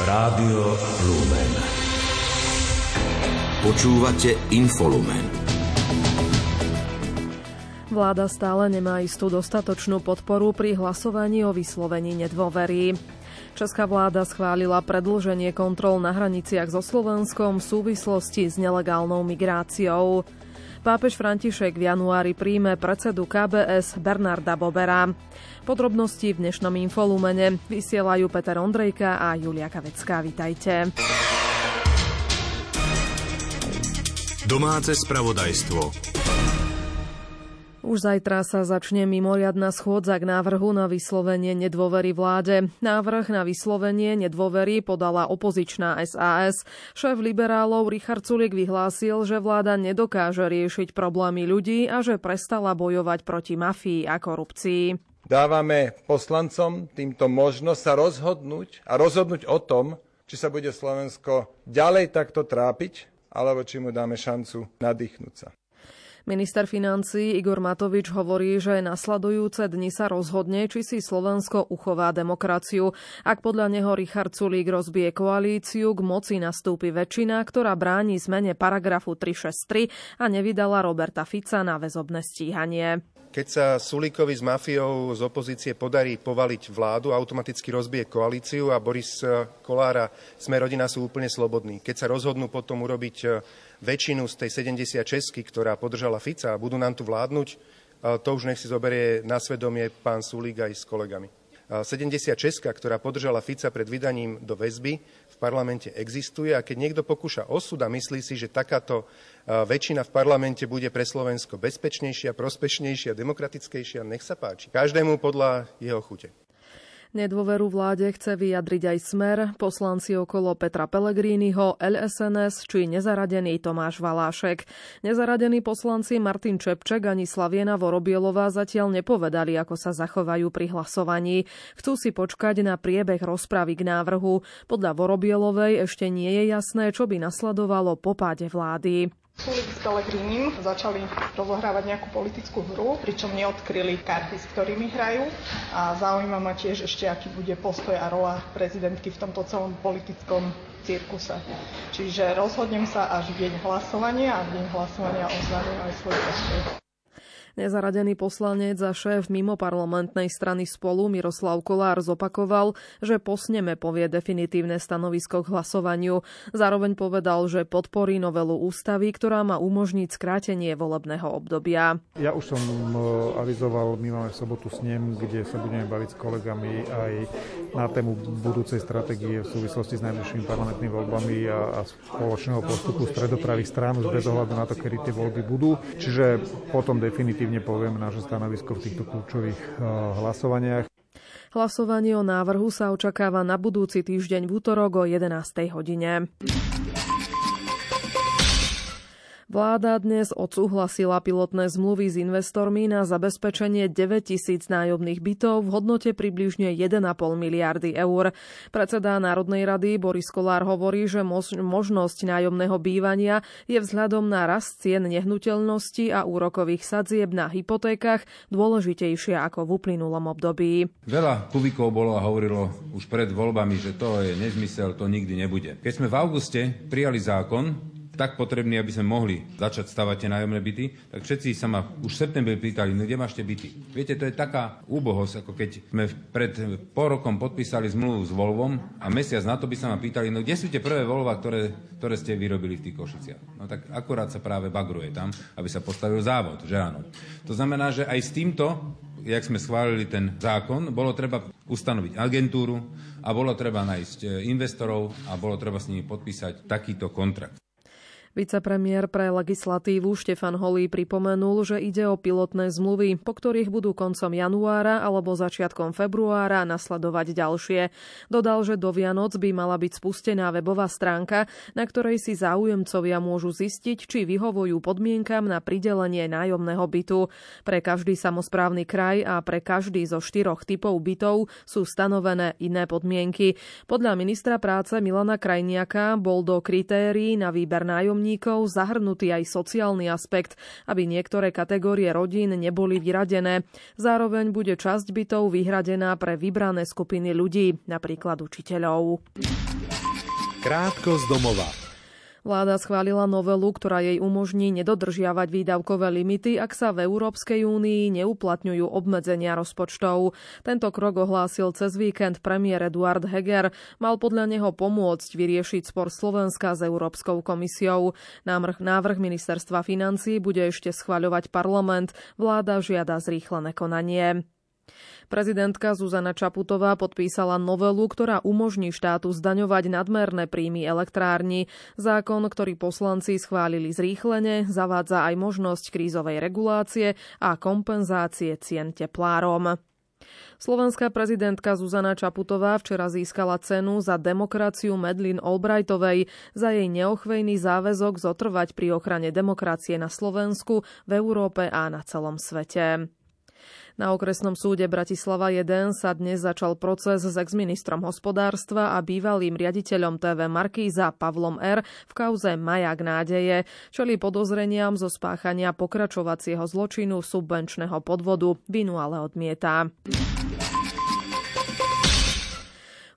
Rádio Lumen. Počúvate Infolumen. Vláda stále nemá istú dostatočnú podporu pri hlasovaní o vyslovení nedôvery. Česká vláda schválila predlženie kontrol na hraniciach so Slovenskom v súvislosti s nelegálnou migráciou. Pápež František v januári príjme predsedu KBS Bernarda Bobera. Podrobnosti v dnešnom infolumene vysielajú Peter Ondrejka a Julia Kavecká. Vitajte. Domáce spravodajstvo. Už zajtra sa začne mimoriadna schôdza k návrhu na vyslovenie nedôvery vláde. Návrh na vyslovenie nedôvery podala opozičná SAS. Šéf liberálov Richard Sulik vyhlásil, že vláda nedokáže riešiť problémy ľudí a že prestala bojovať proti mafii a korupcii. Dávame poslancom týmto možnosť sa rozhodnúť a rozhodnúť o tom, či sa bude Slovensko ďalej takto trápiť, alebo či mu dáme šancu nadýchnuť sa. Minister financí Igor Matovič hovorí, že nasledujúce dni sa rozhodne, či si Slovensko uchová demokraciu. Ak podľa neho Richard Sulík rozbije koalíciu, k moci nastúpi väčšina, ktorá bráni zmene paragrafu 363 a nevydala Roberta Fica na väzobné stíhanie. Keď sa Sulíkovi s mafiou z opozície podarí povaliť vládu, automaticky rozbije koalíciu a Boris Kolára sme rodina sú úplne slobodní. Keď sa rozhodnú potom urobiť väčšinu z tej 76, ktorá podržala Fica a budú nám tu vládnuť, to už nech si zoberie na svedomie pán Sulík aj s kolegami. 76, ktorá podržala Fica pred vydaním do väzby, v parlamente existuje a keď niekto pokúša osud a myslí si, že takáto väčšina v parlamente bude pre Slovensko bezpečnejšia, prospešnejšia, demokratickejšia, nech sa páči. Každému podľa jeho chute. Nedôveru vláde chce vyjadriť aj smer, poslanci okolo Petra Pellegriniho, LSNS či nezaradený Tomáš Valášek. Nezaradený poslanci Martin Čepček ani Slaviena Vorobielová zatiaľ nepovedali, ako sa zachovajú pri hlasovaní. Chcú si počkať na priebeh rozpravy k návrhu. Podľa Vorobielovej ešte nie je jasné, čo by nasledovalo po páde vlády. Sulik s Pelegrínim začali rozohrávať nejakú politickú hru, pričom neodkryli karty, s ktorými hrajú. A zaujíma ma tiež ešte, aký bude postoj a rola prezidentky v tomto celom politickom cirkuse. Čiže rozhodnem sa až v deň hlasovania a v deň hlasovania oznámim aj svoj postoj. Nezaradený poslanec a šéf mimo parlamentnej strany spolu Miroslav Kolár zopakoval, že posneme povie definitívne stanovisko k hlasovaniu. Zároveň povedal, že podporí novelu ústavy, ktorá má umožniť skrátenie volebného obdobia. Ja už som avizoval, my máme v sobotu snem, kde sa budeme baviť s kolegami aj na tému budúcej stratégie v súvislosti s najbližšími parlamentnými voľbami a, a spoločného postupu stredopravých strán už bez ohľadu na to, kedy tie voľby budú. Čiže potom definitívne povieme naše stanovisko v týchto kľúčových eh, hlasovaniach. Hlasovanie o návrhu sa očakáva na budúci týždeň v útorok o 11. hodine. Vláda dnes odsúhlasila pilotné zmluvy s investormi na zabezpečenie 9 tisíc nájomných bytov v hodnote približne 1,5 miliardy eur. Predseda Národnej rady Boris Kolár hovorí, že možnosť nájomného bývania je vzhľadom na rast cien nehnuteľnosti a úrokových sadzieb na hypotékach dôležitejšia ako v uplynulom období. Veľa kubikov bolo a hovorilo už pred voľbami, že to je nezmysel, to nikdy nebude. Keď sme v auguste prijali zákon, tak potrebný, aby sme mohli začať stavať tie nájomné byty, tak všetci sa ma už v septembri pýtali, no kde máš tie byty? Viete, to je taká úbohosť, ako keď sme pred pol rokom podpísali zmluvu s Volvom a mesiac na to by sa ma pýtali, no kde sú tie prvé Volva, ktoré, ktoré ste vyrobili v tých Košiciach? No tak akurát sa práve bagruje tam, aby sa postavil závod, že áno. To znamená, že aj s týmto jak sme schválili ten zákon, bolo treba ustanoviť agentúru a bolo treba nájsť eh, investorov a bolo treba s nimi podpísať takýto kontrakt. Vicepremiér pre legislatívu Štefan Holý pripomenul, že ide o pilotné zmluvy, po ktorých budú koncom januára alebo začiatkom februára nasledovať ďalšie. Dodal, že do Vianoc by mala byť spustená webová stránka, na ktorej si záujemcovia môžu zistiť, či vyhovujú podmienkam na pridelenie nájomného bytu. Pre každý samozprávny kraj a pre každý zo štyroch typov bytov sú stanovené iné podmienky. Podľa ministra práce Milana Krajniaka bol do kritérií na výber nájomných nájomníkov zahrnutý aj sociálny aspekt, aby niektoré kategórie rodín neboli vyradené. Zároveň bude časť bytov vyhradená pre vybrané skupiny ľudí, napríklad učiteľov. Krátko z domova. Vláda schválila novelu, ktorá jej umožní nedodržiavať výdavkové limity, ak sa v Európskej únii neuplatňujú obmedzenia rozpočtov. Tento krok ohlásil cez víkend premiér Eduard Heger. Mal podľa neho pomôcť vyriešiť spor Slovenska s Európskou komisiou. Návrh, návrh ministerstva financí bude ešte schvaľovať parlament. Vláda žiada zrýchlené konanie. Prezidentka Zuzana Čaputová podpísala novelu, ktorá umožní štátu zdaňovať nadmerné príjmy elektrárni. Zákon, ktorý poslanci schválili zrýchlene, zavádza aj možnosť krízovej regulácie a kompenzácie cien teplárom. Slovenská prezidentka Zuzana Čaputová včera získala cenu za demokraciu Medlin Albrightovej za jej neochvejný záväzok zotrvať pri ochrane demokracie na Slovensku, v Európe a na celom svete. Na okresnom súde Bratislava 1 sa dnes začal proces s exministrom hospodárstva a bývalým riaditeľom TV Markíza Pavlom R. v kauze Majak nádeje, čeli podozreniam zo spáchania pokračovacieho zločinu subvenčného podvodu. Vinu ale odmieta.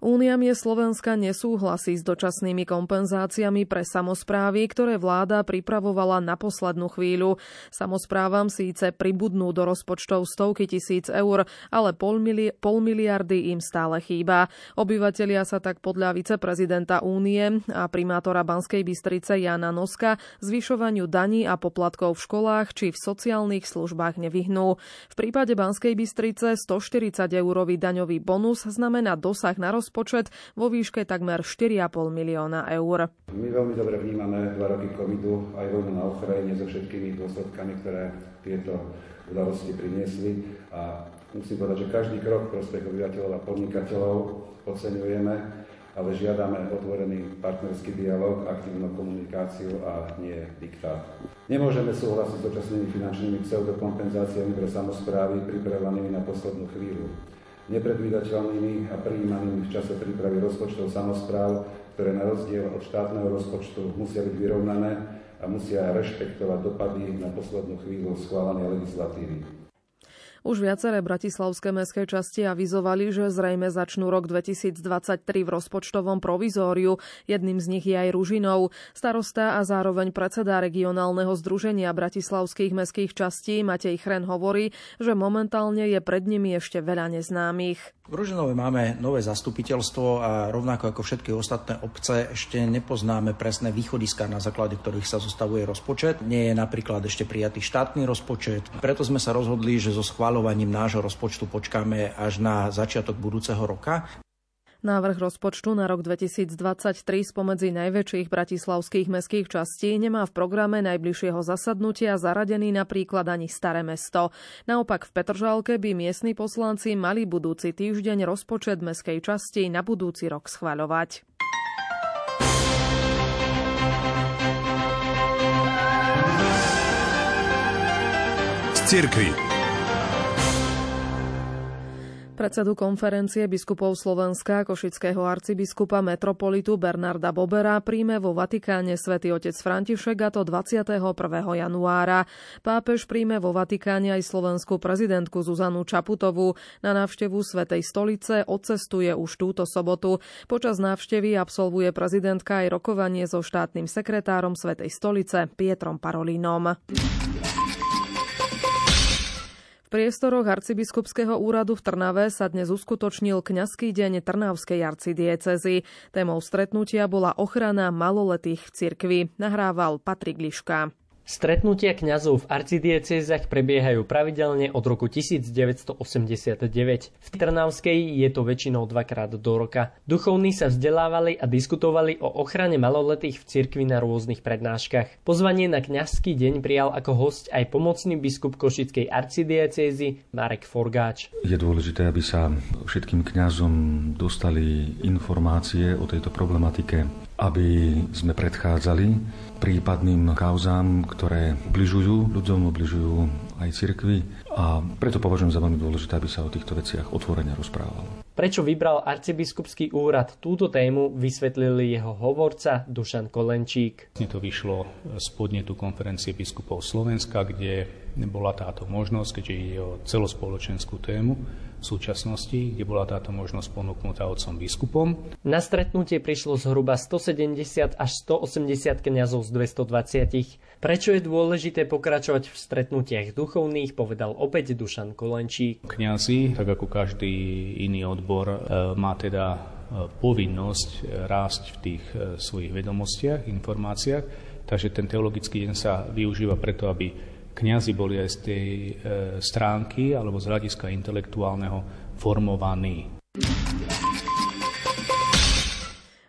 Únia je Slovenska nesúhlasí s dočasnými kompenzáciami pre samozprávy, ktoré vláda pripravovala na poslednú chvíľu. Samozprávam síce pribudnú do rozpočtov stovky tisíc eur, ale pol, mili- pol miliardy im stále chýba. Obyvatelia sa tak podľa viceprezidenta Únie a primátora Banskej Bystrice Jana Noska zvyšovaniu daní a poplatkov v školách či v sociálnych službách nevyhnú. V prípade Banskej Bystrice 140 eurový daňový bonus znamená dosah na rozpočet rozpočet vo výške takmer 4,5 milióna eur. My veľmi dobre vnímame dva roky covidu aj vojnu na Ukrajine so všetkými dôsledkami, ktoré tieto udalosti priniesli a musím povedať, že každý krok prospech obyvateľov a podnikateľov oceňujeme, ale žiadame otvorený partnerský dialog, aktívnu komunikáciu a nie diktát. Nemôžeme súhlasiť s dočasnými finančnými pseudokompenzáciami pre samozprávy pripravovanými na poslednú chvíľu nepredvídateľnými a prijímanými v čase prípravy rozpočtov samozpráv, ktoré na rozdiel od štátneho rozpočtu musia byť vyrovnané a musia rešpektovať dopady na poslednú chvíľu schválenej legislatívy. Už viaceré bratislavské mestské časti avizovali, že zrejme začnú rok 2023 v rozpočtovom provizóriu. Jedným z nich je aj Ružinov. Starosta a zároveň predseda regionálneho združenia bratislavských mestských častí Matej Chren hovorí, že momentálne je pred nimi ešte veľa neznámych. V Ružinove máme nové zastupiteľstvo a rovnako ako všetky ostatné obce ešte nepoznáme presné východiska, na základe ktorých sa zostavuje rozpočet. Nie je napríklad ešte prijatý štátny rozpočet. Preto sme sa rozhodli, že so schváľovaním nášho rozpočtu počkáme až na začiatok budúceho roka. Návrh rozpočtu na rok 2023 spomedzi najväčších bratislavských mestských častí nemá v programe najbližšieho zasadnutia zaradený napríklad ani Staré mesto. Naopak v Petržalke by miestni poslanci mali budúci týždeň rozpočet mestskej časti na budúci rok schvaľovať. Cirkvi. Predsedu konferencie biskupov Slovenska, košického arcibiskupa metropolitu Bernarda Bobera príjme vo Vatikáne svätý otec František a to 21. januára. Pápež príjme vo Vatikáne aj slovenskú prezidentku Zuzanu Čaputovú. Na návštevu Svetej stolice odcestuje už túto sobotu. Počas návštevy absolvuje prezidentka aj rokovanie so štátnym sekretárom Svetej stolice Pietrom Parolínom priestoroch arcibiskupského úradu v Trnave sa dnes uskutočnil kňazský deň Trnavskej arcidiecezy. Témou stretnutia bola ochrana maloletých v cirkvi. Nahrával Patrik Liška. Stretnutia kňazov v arcidiecezach prebiehajú pravidelne od roku 1989. V Trnavskej je to väčšinou dvakrát do roka. Duchovní sa vzdelávali a diskutovali o ochrane maloletých v cirkvi na rôznych prednáškach. Pozvanie na kňazský deň prijal ako host aj pomocný biskup Košickej arcidiecézy Marek Forgáč. Je dôležité, aby sa všetkým kňazom dostali informácie o tejto problematike, aby sme predchádzali prípadným kauzám, ktoré ubližujú ľuďom, ubližujú aj cirkvi a preto považujem za veľmi dôležité, aby sa o týchto veciach otvorene rozprávalo. Prečo vybral arcibiskupský úrad túto tému, vysvetlili jeho hovorca Dušan Kolenčík. To vyšlo z podnetu konferencie biskupov Slovenska, kde bola táto možnosť, keďže ide o celospoločenskú tému v súčasnosti, kde bola táto možnosť ponúknutá otcom biskupom. Na stretnutie prišlo zhruba 170 až 180 kňazov z 220. Prečo je dôležité pokračovať v stretnutiach duchovných, povedal opäť Dušan Kolenčík. Kňazi, tak ako každý iný odbor, e, má teda e, povinnosť e, rásť v tých svojich vedomostiach, informáciách, takže ten teologický deň sa využíva preto, aby kňazi boli aj z tej e, stránky alebo z hľadiska intelektuálneho formovaní.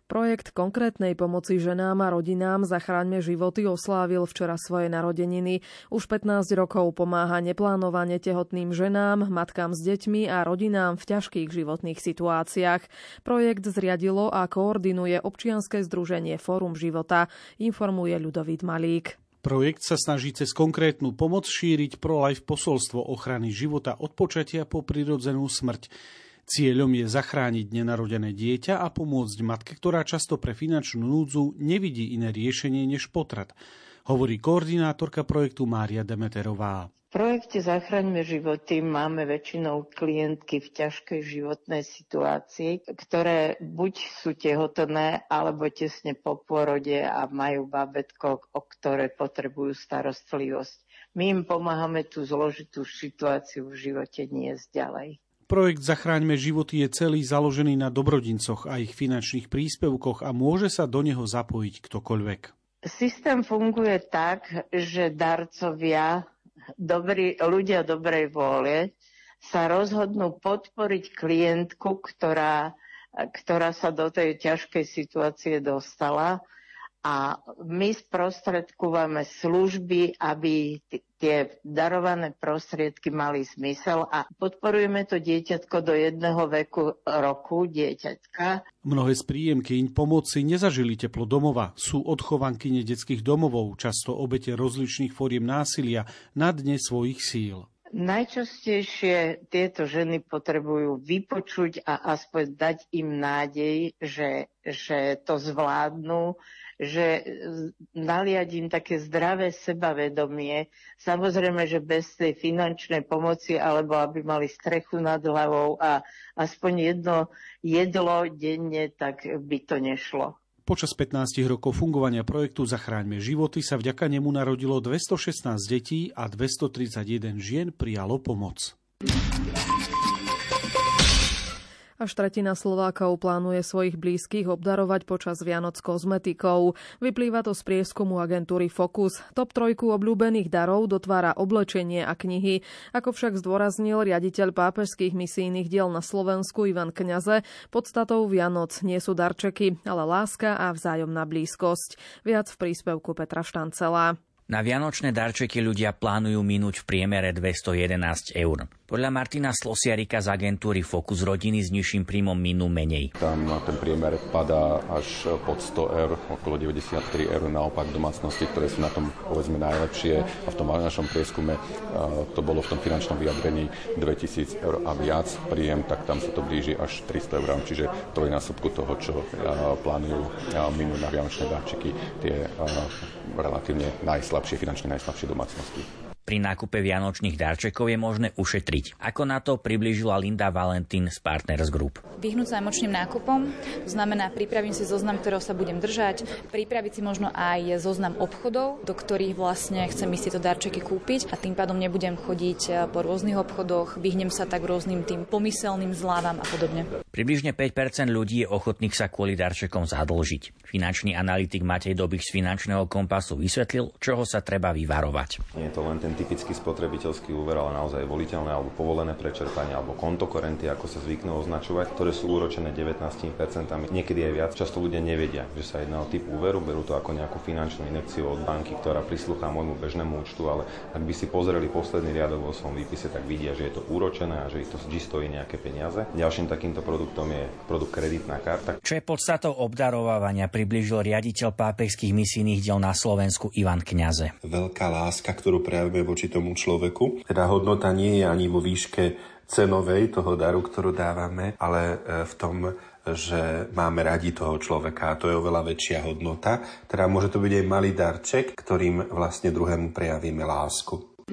Projekt konkrétnej pomoci ženám a rodinám Zachráňme životy oslávil včera svoje narodeniny. Už 15 rokov pomáha neplánovane tehotným ženám, matkám s deťmi a rodinám v ťažkých životných situáciách. Projekt zriadilo a koordinuje občianske združenie Fórum života, informuje Ľudovít Malík. Projekt sa snaží cez konkrétnu pomoc šíriť pro-life posolstvo ochrany života od počatia po prirodzenú smrť. Cieľom je zachrániť nenarodené dieťa a pomôcť matke, ktorá často pre finančnú núdzu nevidí iné riešenie než potrat, hovorí koordinátorka projektu Mária Demeterová projekte Zachraňme životy máme väčšinou klientky v ťažkej životnej situácii, ktoré buď sú tehotné, alebo tesne po pôrode a majú babetko, o ktoré potrebujú starostlivosť. My im pomáhame tú zložitú situáciu v živote niesť ďalej. Projekt Zachráňme životy je celý založený na dobrodincoch a ich finančných príspevkoch a môže sa do neho zapojiť ktokoľvek. Systém funguje tak, že darcovia dobrí, ľudia dobrej vôle sa rozhodnú podporiť klientku, ktorá, ktorá sa do tej ťažkej situácie dostala a my sprostredkúvame služby, aby tie darované prostriedky mali zmysel a podporujeme to dieťatko do jedného veku roku dieťatka. Mnohé z príjemkyň pomoci nezažili teplo domova. Sú odchovankyne detských domovov, často obete rozličných fóriem násilia na dne svojich síl. Najčastejšie tieto ženy potrebujú vypočuť a aspoň dať im nádej, že, že to zvládnu, že naliať im také zdravé sebavedomie. Samozrejme, že bez tej finančnej pomoci, alebo aby mali strechu nad hlavou a aspoň jedno jedlo denne, tak by to nešlo. Počas 15 rokov fungovania projektu Zachráňme životy sa vďaka nemu narodilo 216 detí a 231 žien prijalo pomoc. Až tretina Slovákov plánuje svojich blízkych obdarovať počas Vianoc kozmetikou. Vyplýva to z prieskumu agentúry Focus. Top trojku obľúbených darov dotvára oblečenie a knihy. Ako však zdôraznil riaditeľ pápežských misijných diel na Slovensku Ivan Kňaze, podstatou Vianoc nie sú darčeky, ale láska a vzájomná blízkosť. Viac v príspevku Petra Štancela. Na vianočné darčeky ľudia plánujú minúť v priemere 211 eur. Podľa Martina Slosiarika z agentúry Focus rodiny s nižším príjmom minú menej. Tam ten priemer padá až pod 100 eur, okolo 93 eur naopak domácnosti, ktoré sú na tom povedzme najlepšie a v tom našom prieskume to bolo v tom finančnom vyjadrení 2000 eur a viac príjem, tak tam sa to blíži až 300 eur, čiže to je násobku toho, čo plánujú minúť na vianočné darčeky tie relatívne najslabšie, finančne najslabšie domácnosti. Pri nákupe vianočných darčekov je možné ušetriť. Ako na to priblížila Linda Valentín z Partners Group. Vyhnúť sa emočným nákupom, to znamená pripravím si zoznam, ktorého sa budem držať, pripraviť si možno aj zoznam obchodov, do ktorých vlastne chcem si tieto darčeky kúpiť a tým pádom nebudem chodiť eh, po rôznych obchodoch, vyhnem sa tak rôznym tým pomyselným zľavám a podobne. Približne 5% ľudí je ochotných sa kvôli darčekom zadlžiť. Finančný analytik Matej Dobich z finančného kompasu vysvetlil, čoho sa treba vyvarovať. Nie je to len ten typický spotrebiteľský úver, ale naozaj voliteľné alebo povolené prečerpanie alebo kontokorenty, ako sa zvyknú označovať, ktoré sú úročené 19%, niekedy aj viac. Často ľudia nevedia, že sa jedná o typ úveru, berú to ako nejakú finančnú inekciu od banky, ktorá prislúcha môjmu bežnému účtu, ale ak by si pozreli posledný riadok vo svojom výpise, tak vidia, že je to úročené a že ich to vždy stojí nejaké peniaze. Ďalším takýmto produktom je produkt kreditná karta. Čo je podstatou obdarovávania, priblížil riaditeľ pápežských misijných diel na Slovensku Ivan Kňaze. Veľká láska, ktorú prejavujeme voči tomu človeku. Teda hodnota nie je ani vo výške cenovej toho daru, ktorú dávame, ale e, v tom, že máme radi toho človeka a to je oveľa väčšia hodnota. Teda môže to byť aj malý darček, ktorým vlastne druhému prejavíme lásku.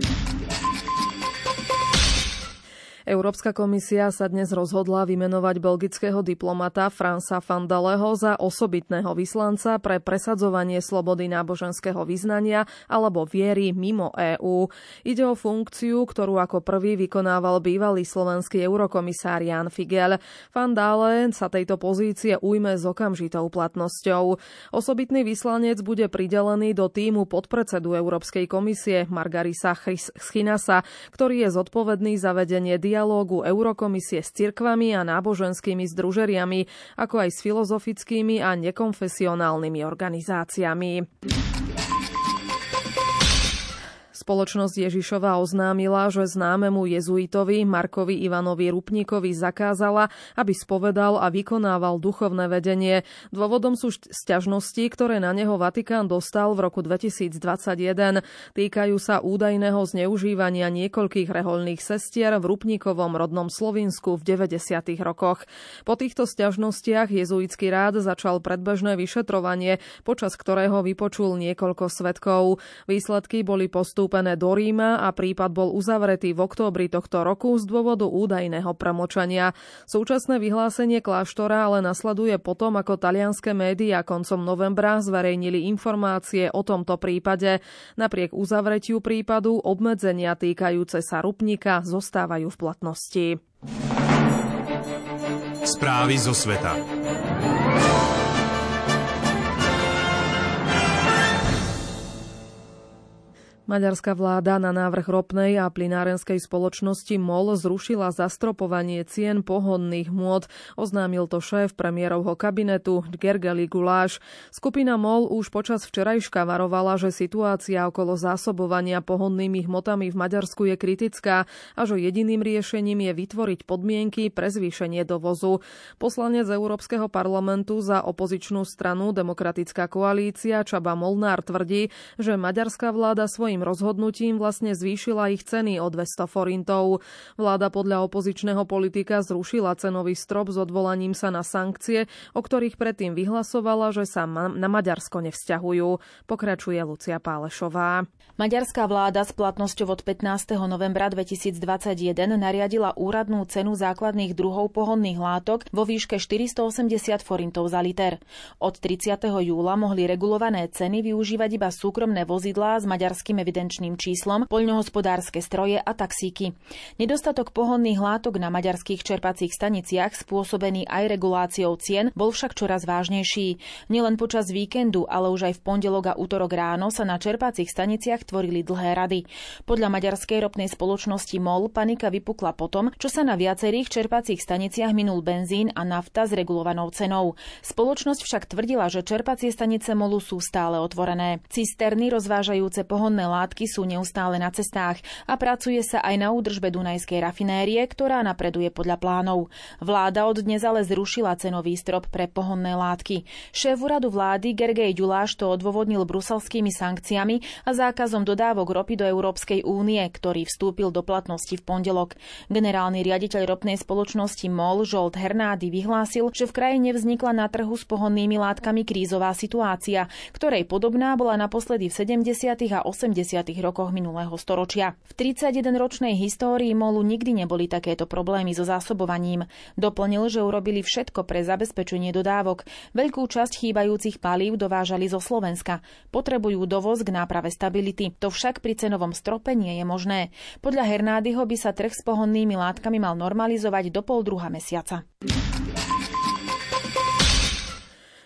Európska komisia sa dnes rozhodla vymenovať belgického diplomata Fransa Fandaleho za osobitného vyslanca pre presadzovanie slobody náboženského vyznania alebo viery mimo EÚ. Ide o funkciu, ktorú ako prvý vykonával bývalý slovenský eurokomisár Jan Figel. Fandale sa tejto pozície ujme s okamžitou platnosťou. Osobitný vyslanec bude pridelený do týmu podpredsedu Európskej komisie Margarisa Schinasa, ktorý je zodpovedný za vedenie dialógu Eurokomisie s cirkvami a náboženskými združeriami, ako aj s filozofickými a nekonfesionálnymi organizáciami. Spoločnosť Ježišova oznámila, že známemu jezuitovi Markovi Ivanovi Rupníkovi zakázala, aby spovedal a vykonával duchovné vedenie. Dôvodom sú sťažnosti, ktoré na neho Vatikán dostal v roku 2021. Týkajú sa údajného zneužívania niekoľkých reholných sestier v Rupníkovom rodnom Slovinsku v 90. rokoch. Po týchto sťažnostiach jezuitský rád začal predbežné vyšetrovanie, počas ktorého vypočul niekoľko svetkov. Výsledky boli postup postúpené do Ríma a prípad bol uzavretý v októbri tohto roku z dôvodu údajného premočania. Súčasné vyhlásenie kláštora ale nasleduje potom, ako talianské médiá koncom novembra zverejnili informácie o tomto prípade. Napriek uzavretiu prípadu obmedzenia týkajúce sa Rupnika zostávajú v platnosti. Správy zo sveta. Maďarská vláda na návrh ropnej a plinárenskej spoločnosti MOL zrušila zastropovanie cien pohodných môd. Oznámil to šéf premiérovho kabinetu Gergely Guláš. Skupina MOL už počas včerajška varovala, že situácia okolo zásobovania pohodnými hmotami v Maďarsku je kritická a že jediným riešením je vytvoriť podmienky pre zvýšenie dovozu. Poslanec Európskeho parlamentu za opozičnú stranu Demokratická koalícia Čaba Molnár tvrdí, že maďarská vláda svojim svojím rozhodnutím vlastne zvýšila ich ceny o 200 forintov. Vláda podľa opozičného politika zrušila cenový strop s odvolaním sa na sankcie, o ktorých predtým vyhlasovala, že sa na Maďarsko nevzťahujú. Pokračuje Lucia Pálešová. Maďarská vláda s platnosťou od 15. novembra 2021 nariadila úradnú cenu základných druhov pohonných látok vo výške 480 forintov za liter. Od 30. júla mohli regulované ceny využívať iba súkromné vozidlá s maďarským evidenčným číslom, poľnohospodárske stroje a taxíky. Nedostatok pohonných látok na maďarských čerpacích staniciach spôsobený aj reguláciou cien bol však čoraz vážnejší. Nielen počas víkendu, ale už aj v pondelok a útorok ráno sa na čerpacích staniciach tvorili dlhé rady. Podľa maďarskej ropnej spoločnosti MOL panika vypukla potom, čo sa na viacerých čerpacích staniciach minul benzín a nafta s regulovanou cenou. Spoločnosť však tvrdila, že čerpacie stanice MOLu sú stále otvorené. Cisterny rozvážajúce pohonné látky sú neustále na cestách a pracuje sa aj na údržbe Dunajskej rafinérie, ktorá napreduje podľa plánov. Vláda od dnes ale zrušila cenový strop pre pohonné látky. Šéf úradu vlády Gergej Ďuláš to odôvodnil bruselskými sankciami a zákazom dodávok ropy do Európskej únie, ktorý vstúpil do platnosti v pondelok. Generálny riaditeľ ropnej spoločnosti MOL Žolt Hernády vyhlásil, že v krajine vznikla na trhu s pohonnými látkami krízová situácia, ktorej podobná bola naposledy v 70. a 80 rokoch minulého storočia. V 31-ročnej histórii MOLu nikdy neboli takéto problémy so zásobovaním. Doplnil, že urobili všetko pre zabezpečenie dodávok. Veľkú časť chýbajúcich palív dovážali zo Slovenska. Potrebujú dovoz k náprave stability. To však pri cenovom strope nie je možné. Podľa Hernádyho by sa trh s pohonnými látkami mal normalizovať do pol druha mesiaca.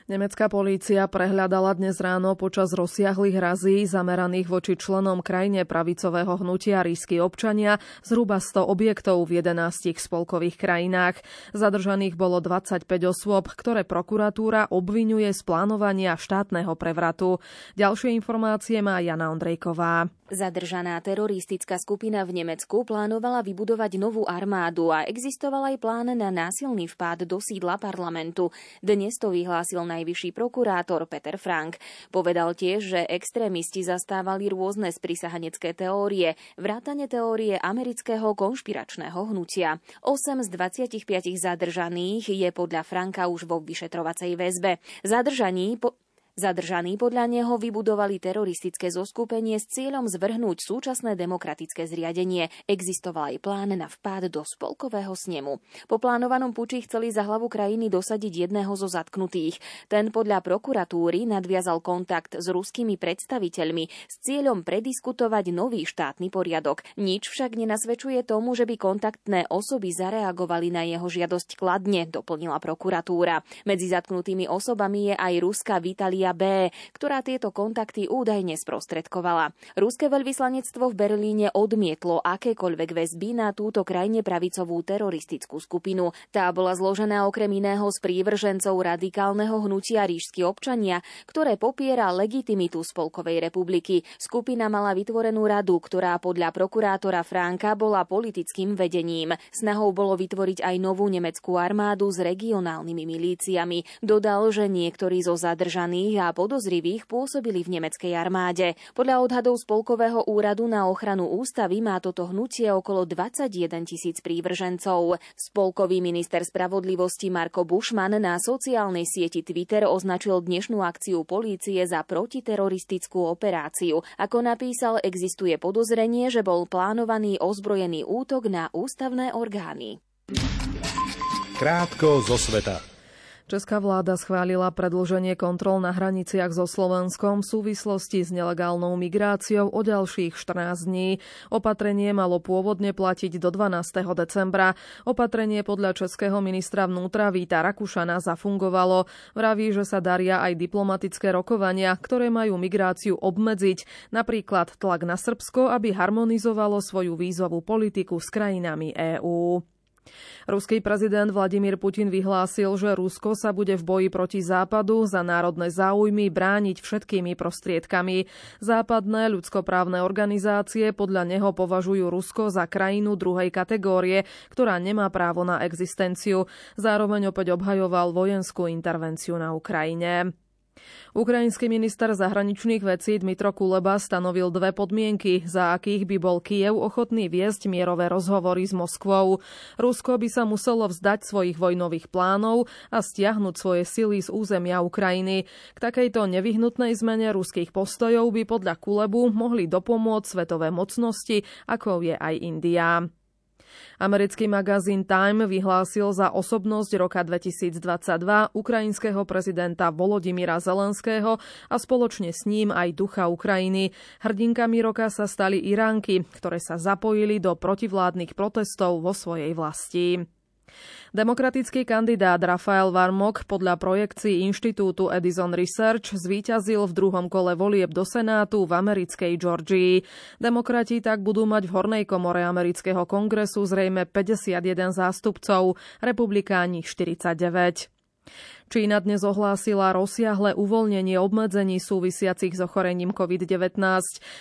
Nemecká polícia prehľadala dnes ráno počas rozsiahlých razí zameraných voči členom krajine pravicového hnutia rísky občania zhruba 100 objektov v 11 spolkových krajinách. Zadržaných bolo 25 osôb, ktoré prokuratúra obvinuje z plánovania štátneho prevratu. Ďalšie informácie má Jana Ondrejková. Zadržaná teroristická skupina v Nemecku plánovala vybudovať novú armádu a existoval aj plán na násilný vpád do sídla parlamentu. Dnes to vyhlásil na najvyšší prokurátor Peter Frank. Povedal tiež, že extrémisti zastávali rôzne sprisahanecké teórie, vrátane teórie amerického konšpiračného hnutia. 8 z 25 zadržaných je podľa Franka už vo vyšetrovacej väzbe. Zadržaní po Zadržaní podľa neho vybudovali teroristické zoskupenie s cieľom zvrhnúť súčasné demokratické zriadenie. Existoval aj plán na vpád do spolkového snemu. Po plánovanom puči chceli za hlavu krajiny dosadiť jedného zo zatknutých. Ten podľa prokuratúry nadviazal kontakt s ruskými predstaviteľmi s cieľom prediskutovať nový štátny poriadok. Nič však nenasvedčuje tomu, že by kontaktné osoby zareagovali na jeho žiadosť kladne, doplnila prokuratúra. Medzi zatknutými osobami je aj ruská Vitalia Mária B., ktorá tieto kontakty údajne sprostredkovala. Ruské veľvyslanectvo v Berlíne odmietlo akékoľvek väzby na túto krajine pravicovú teroristickú skupinu. Tá bola zložená okrem iného z prívržencov radikálneho hnutia ríšsky občania, ktoré popiera legitimitu Spolkovej republiky. Skupina mala vytvorenú radu, ktorá podľa prokurátora Franka bola politickým vedením. Snahou bolo vytvoriť aj novú nemeckú armádu s regionálnymi milíciami. Dodal, že niektorí zo zadržaných a podozrivých pôsobili v nemeckej armáde. Podľa odhadov Spolkového úradu na ochranu ústavy má toto hnutie okolo 21 tisíc prívržencov. Spolkový minister spravodlivosti Marko Bušman na sociálnej sieti Twitter označil dnešnú akciu polície za protiteroristickú operáciu. Ako napísal, existuje podozrenie, že bol plánovaný ozbrojený útok na ústavné orgány. Krátko zo sveta. Česká vláda schválila predlženie kontrol na hraniciach so Slovenskom v súvislosti s nelegálnou migráciou o ďalších 14 dní. Opatrenie malo pôvodne platiť do 12. decembra. Opatrenie podľa českého ministra vnútra Víta Rakušana zafungovalo. Vraví, že sa daria aj diplomatické rokovania, ktoré majú migráciu obmedziť, napríklad tlak na Srbsko, aby harmonizovalo svoju vízovú politiku s krajinami EÚ. Ruský prezident Vladimír Putin vyhlásil, že Rusko sa bude v boji proti Západu za národné záujmy brániť všetkými prostriedkami. Západné ľudskoprávne organizácie podľa neho považujú Rusko za krajinu druhej kategórie, ktorá nemá právo na existenciu. Zároveň opäť obhajoval vojenskú intervenciu na Ukrajine. Ukrajinský minister zahraničných vecí Dmitro Kuleba stanovil dve podmienky, za akých by bol Kiev ochotný viesť mierové rozhovory s Moskvou. Rusko by sa muselo vzdať svojich vojnových plánov a stiahnuť svoje sily z územia Ukrajiny. K takejto nevyhnutnej zmene ruských postojov by podľa Kulebu mohli dopomôcť svetové mocnosti, ako je aj India. Americký magazín Time vyhlásil za osobnosť roka 2022 ukrajinského prezidenta Volodymyra Zelenského a spoločne s ním aj ducha Ukrajiny. Hrdinkami roka sa stali Iránky, ktoré sa zapojili do protivládnych protestov vo svojej vlasti. Demokratický kandidát Rafael Varmok podľa projekcií inštitútu Edison Research zvíťazil v druhom kole volieb do Senátu v americkej Georgii. Demokrati tak budú mať v hornej komore amerického kongresu zrejme 51 zástupcov, republikáni 49. Čína dnes ohlásila rozsiahle uvoľnenie obmedzení súvisiacich s ochorením COVID-19.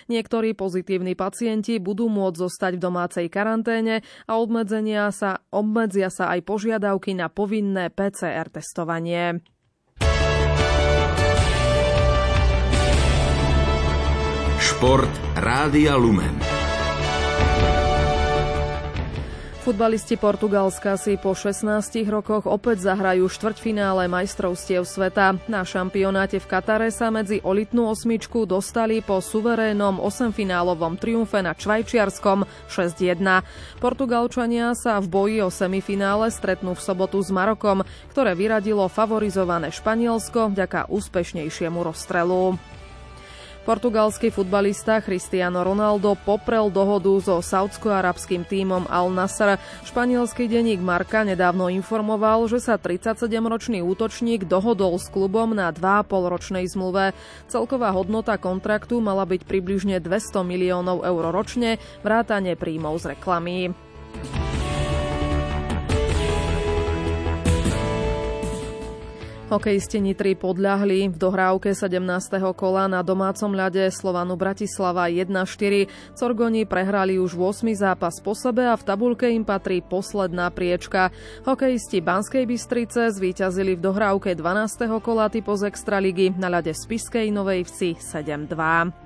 Niektorí pozitívni pacienti budú môcť zostať v domácej karanténe a obmedzenia sa, obmedzia sa aj požiadavky na povinné PCR testovanie. Šport Rádia Lumen. Futbalisti Portugalska si po 16 rokoch opäť zahrajú štvrťfinále majstrovstiev sveta. Na šampionáte v Katare sa medzi olitnú osmičku dostali po suverénnom 8-finálovom triumfe nad Švajčiarskom 6-1. Portugalčania sa v boji o semifinále stretnú v sobotu s Marokom, ktoré vyradilo favorizované Španielsko vďaka úspešnejšiemu rozstrelu. Portugalský futbalista Cristiano Ronaldo poprel dohodu so saudsko-arabským tímom Al Nasr. Španielský denník Marka nedávno informoval, že sa 37-ročný útočník dohodol s klubom na 2,5-ročnej zmluve. Celková hodnota kontraktu mala byť približne 200 miliónov eur ročne, vrátane príjmov z reklamy. Hokejisti Nitry podľahli v dohrávke 17. kola na domácom ľade Slovanu Bratislava 1-4. Corgoni prehrali už 8. zápas po sebe a v tabulke im patrí posledná priečka. Hokejisti Banskej Bystrice zvíťazili v dohrávke 12. kola typu z Extraligy na ľade Spiskej Novej Vsi 7-2.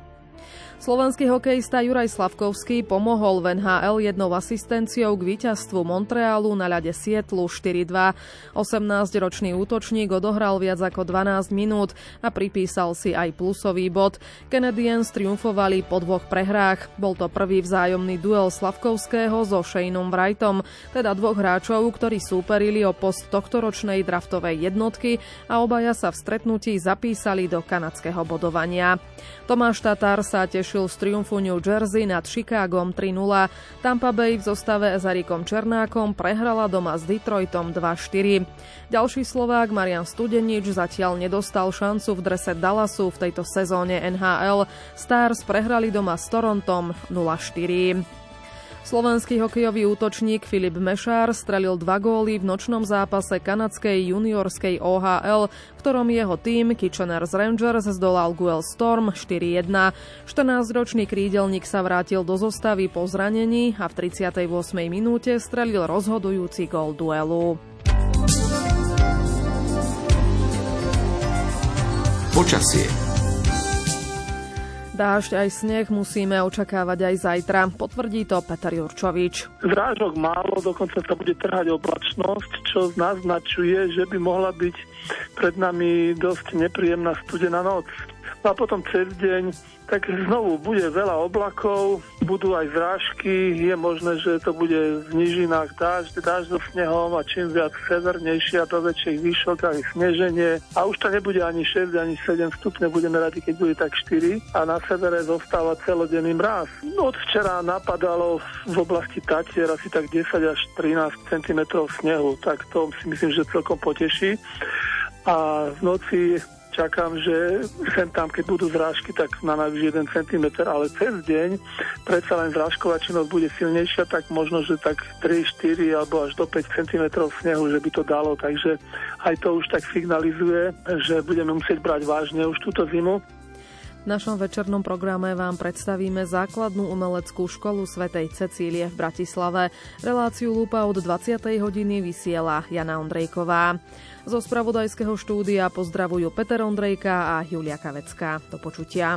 Slovenský hokejista Juraj Slavkovský pomohol v NHL jednou asistenciou k víťazstvu Montrealu na ľade Sietlu 4-2. 18-ročný útočník odohral viac ako 12 minút a pripísal si aj plusový bod. Canadiens triumfovali po dvoch prehrách. Bol to prvý vzájomný duel Slavkovského so Shaneom Wrightom, teda dvoch hráčov, ktorí súperili o post tohtoročnej draftovej jednotky a obaja sa v stretnutí zapísali do kanadského bodovania. Tomáš Tatár sa tiež tešil z triumfu New Jersey nad Chicagom 3-0. Tampa Bay v zostave s Arikom Černákom prehrala doma s Detroitom 2-4. Ďalší Slovák Marian Studenič zatiaľ nedostal šancu v drese Dallasu v tejto sezóne NHL. Stars prehrali doma s Torontom 0-4. Slovenský hokejový útočník Filip Mešár strelil dva góly v nočnom zápase kanadskej juniorskej OHL, v ktorom jeho tým Kitchener's Rangers zdolal Guel Storm 4-1. 14-ročný krídelník sa vrátil do zostavy po zranení a v 38. minúte strelil rozhodujúci gól duelu. Počasie Dážď aj sneh musíme očakávať aj zajtra. Potvrdí to Peter Jurčovič. Zrážok málo, dokonca sa bude trhať oblačnosť, čo naznačuje, že by mohla byť pred nami dosť nepríjemná studená noc. A potom cez deň tak znovu bude veľa oblakov, budú aj zrážky, je možné, že to bude v nížinách dážď, dážď so snehom a čím viac severnejšie a do väčších výšok aj sneženie. A už to nebude ani 6, ani 7 stupne, budeme radi, keď bude tak 4 a na severe zostáva celodenný mráz. Od včera napadalo v oblasti Tatier asi tak 10 až 13 cm snehu, tak to si myslím, že celkom poteší. A v noci čakám, že sem tam, keď budú zrážky, tak na najvyš 1 cm, ale cez deň predsa len zrážková činnosť bude silnejšia, tak možno, že tak 3, 4 alebo až do 5 cm snehu, že by to dalo, takže aj to už tak signalizuje, že budeme musieť brať vážne už túto zimu. V našom večernom programe vám predstavíme základnú umeleckú školu Svetej Cecílie v Bratislave. Reláciu Lupa od 20. hodiny vysiela Jana Ondrejková. Zo spravodajského štúdia pozdravujú Peter Ondrejka a Julia Kavecká. Do počutia.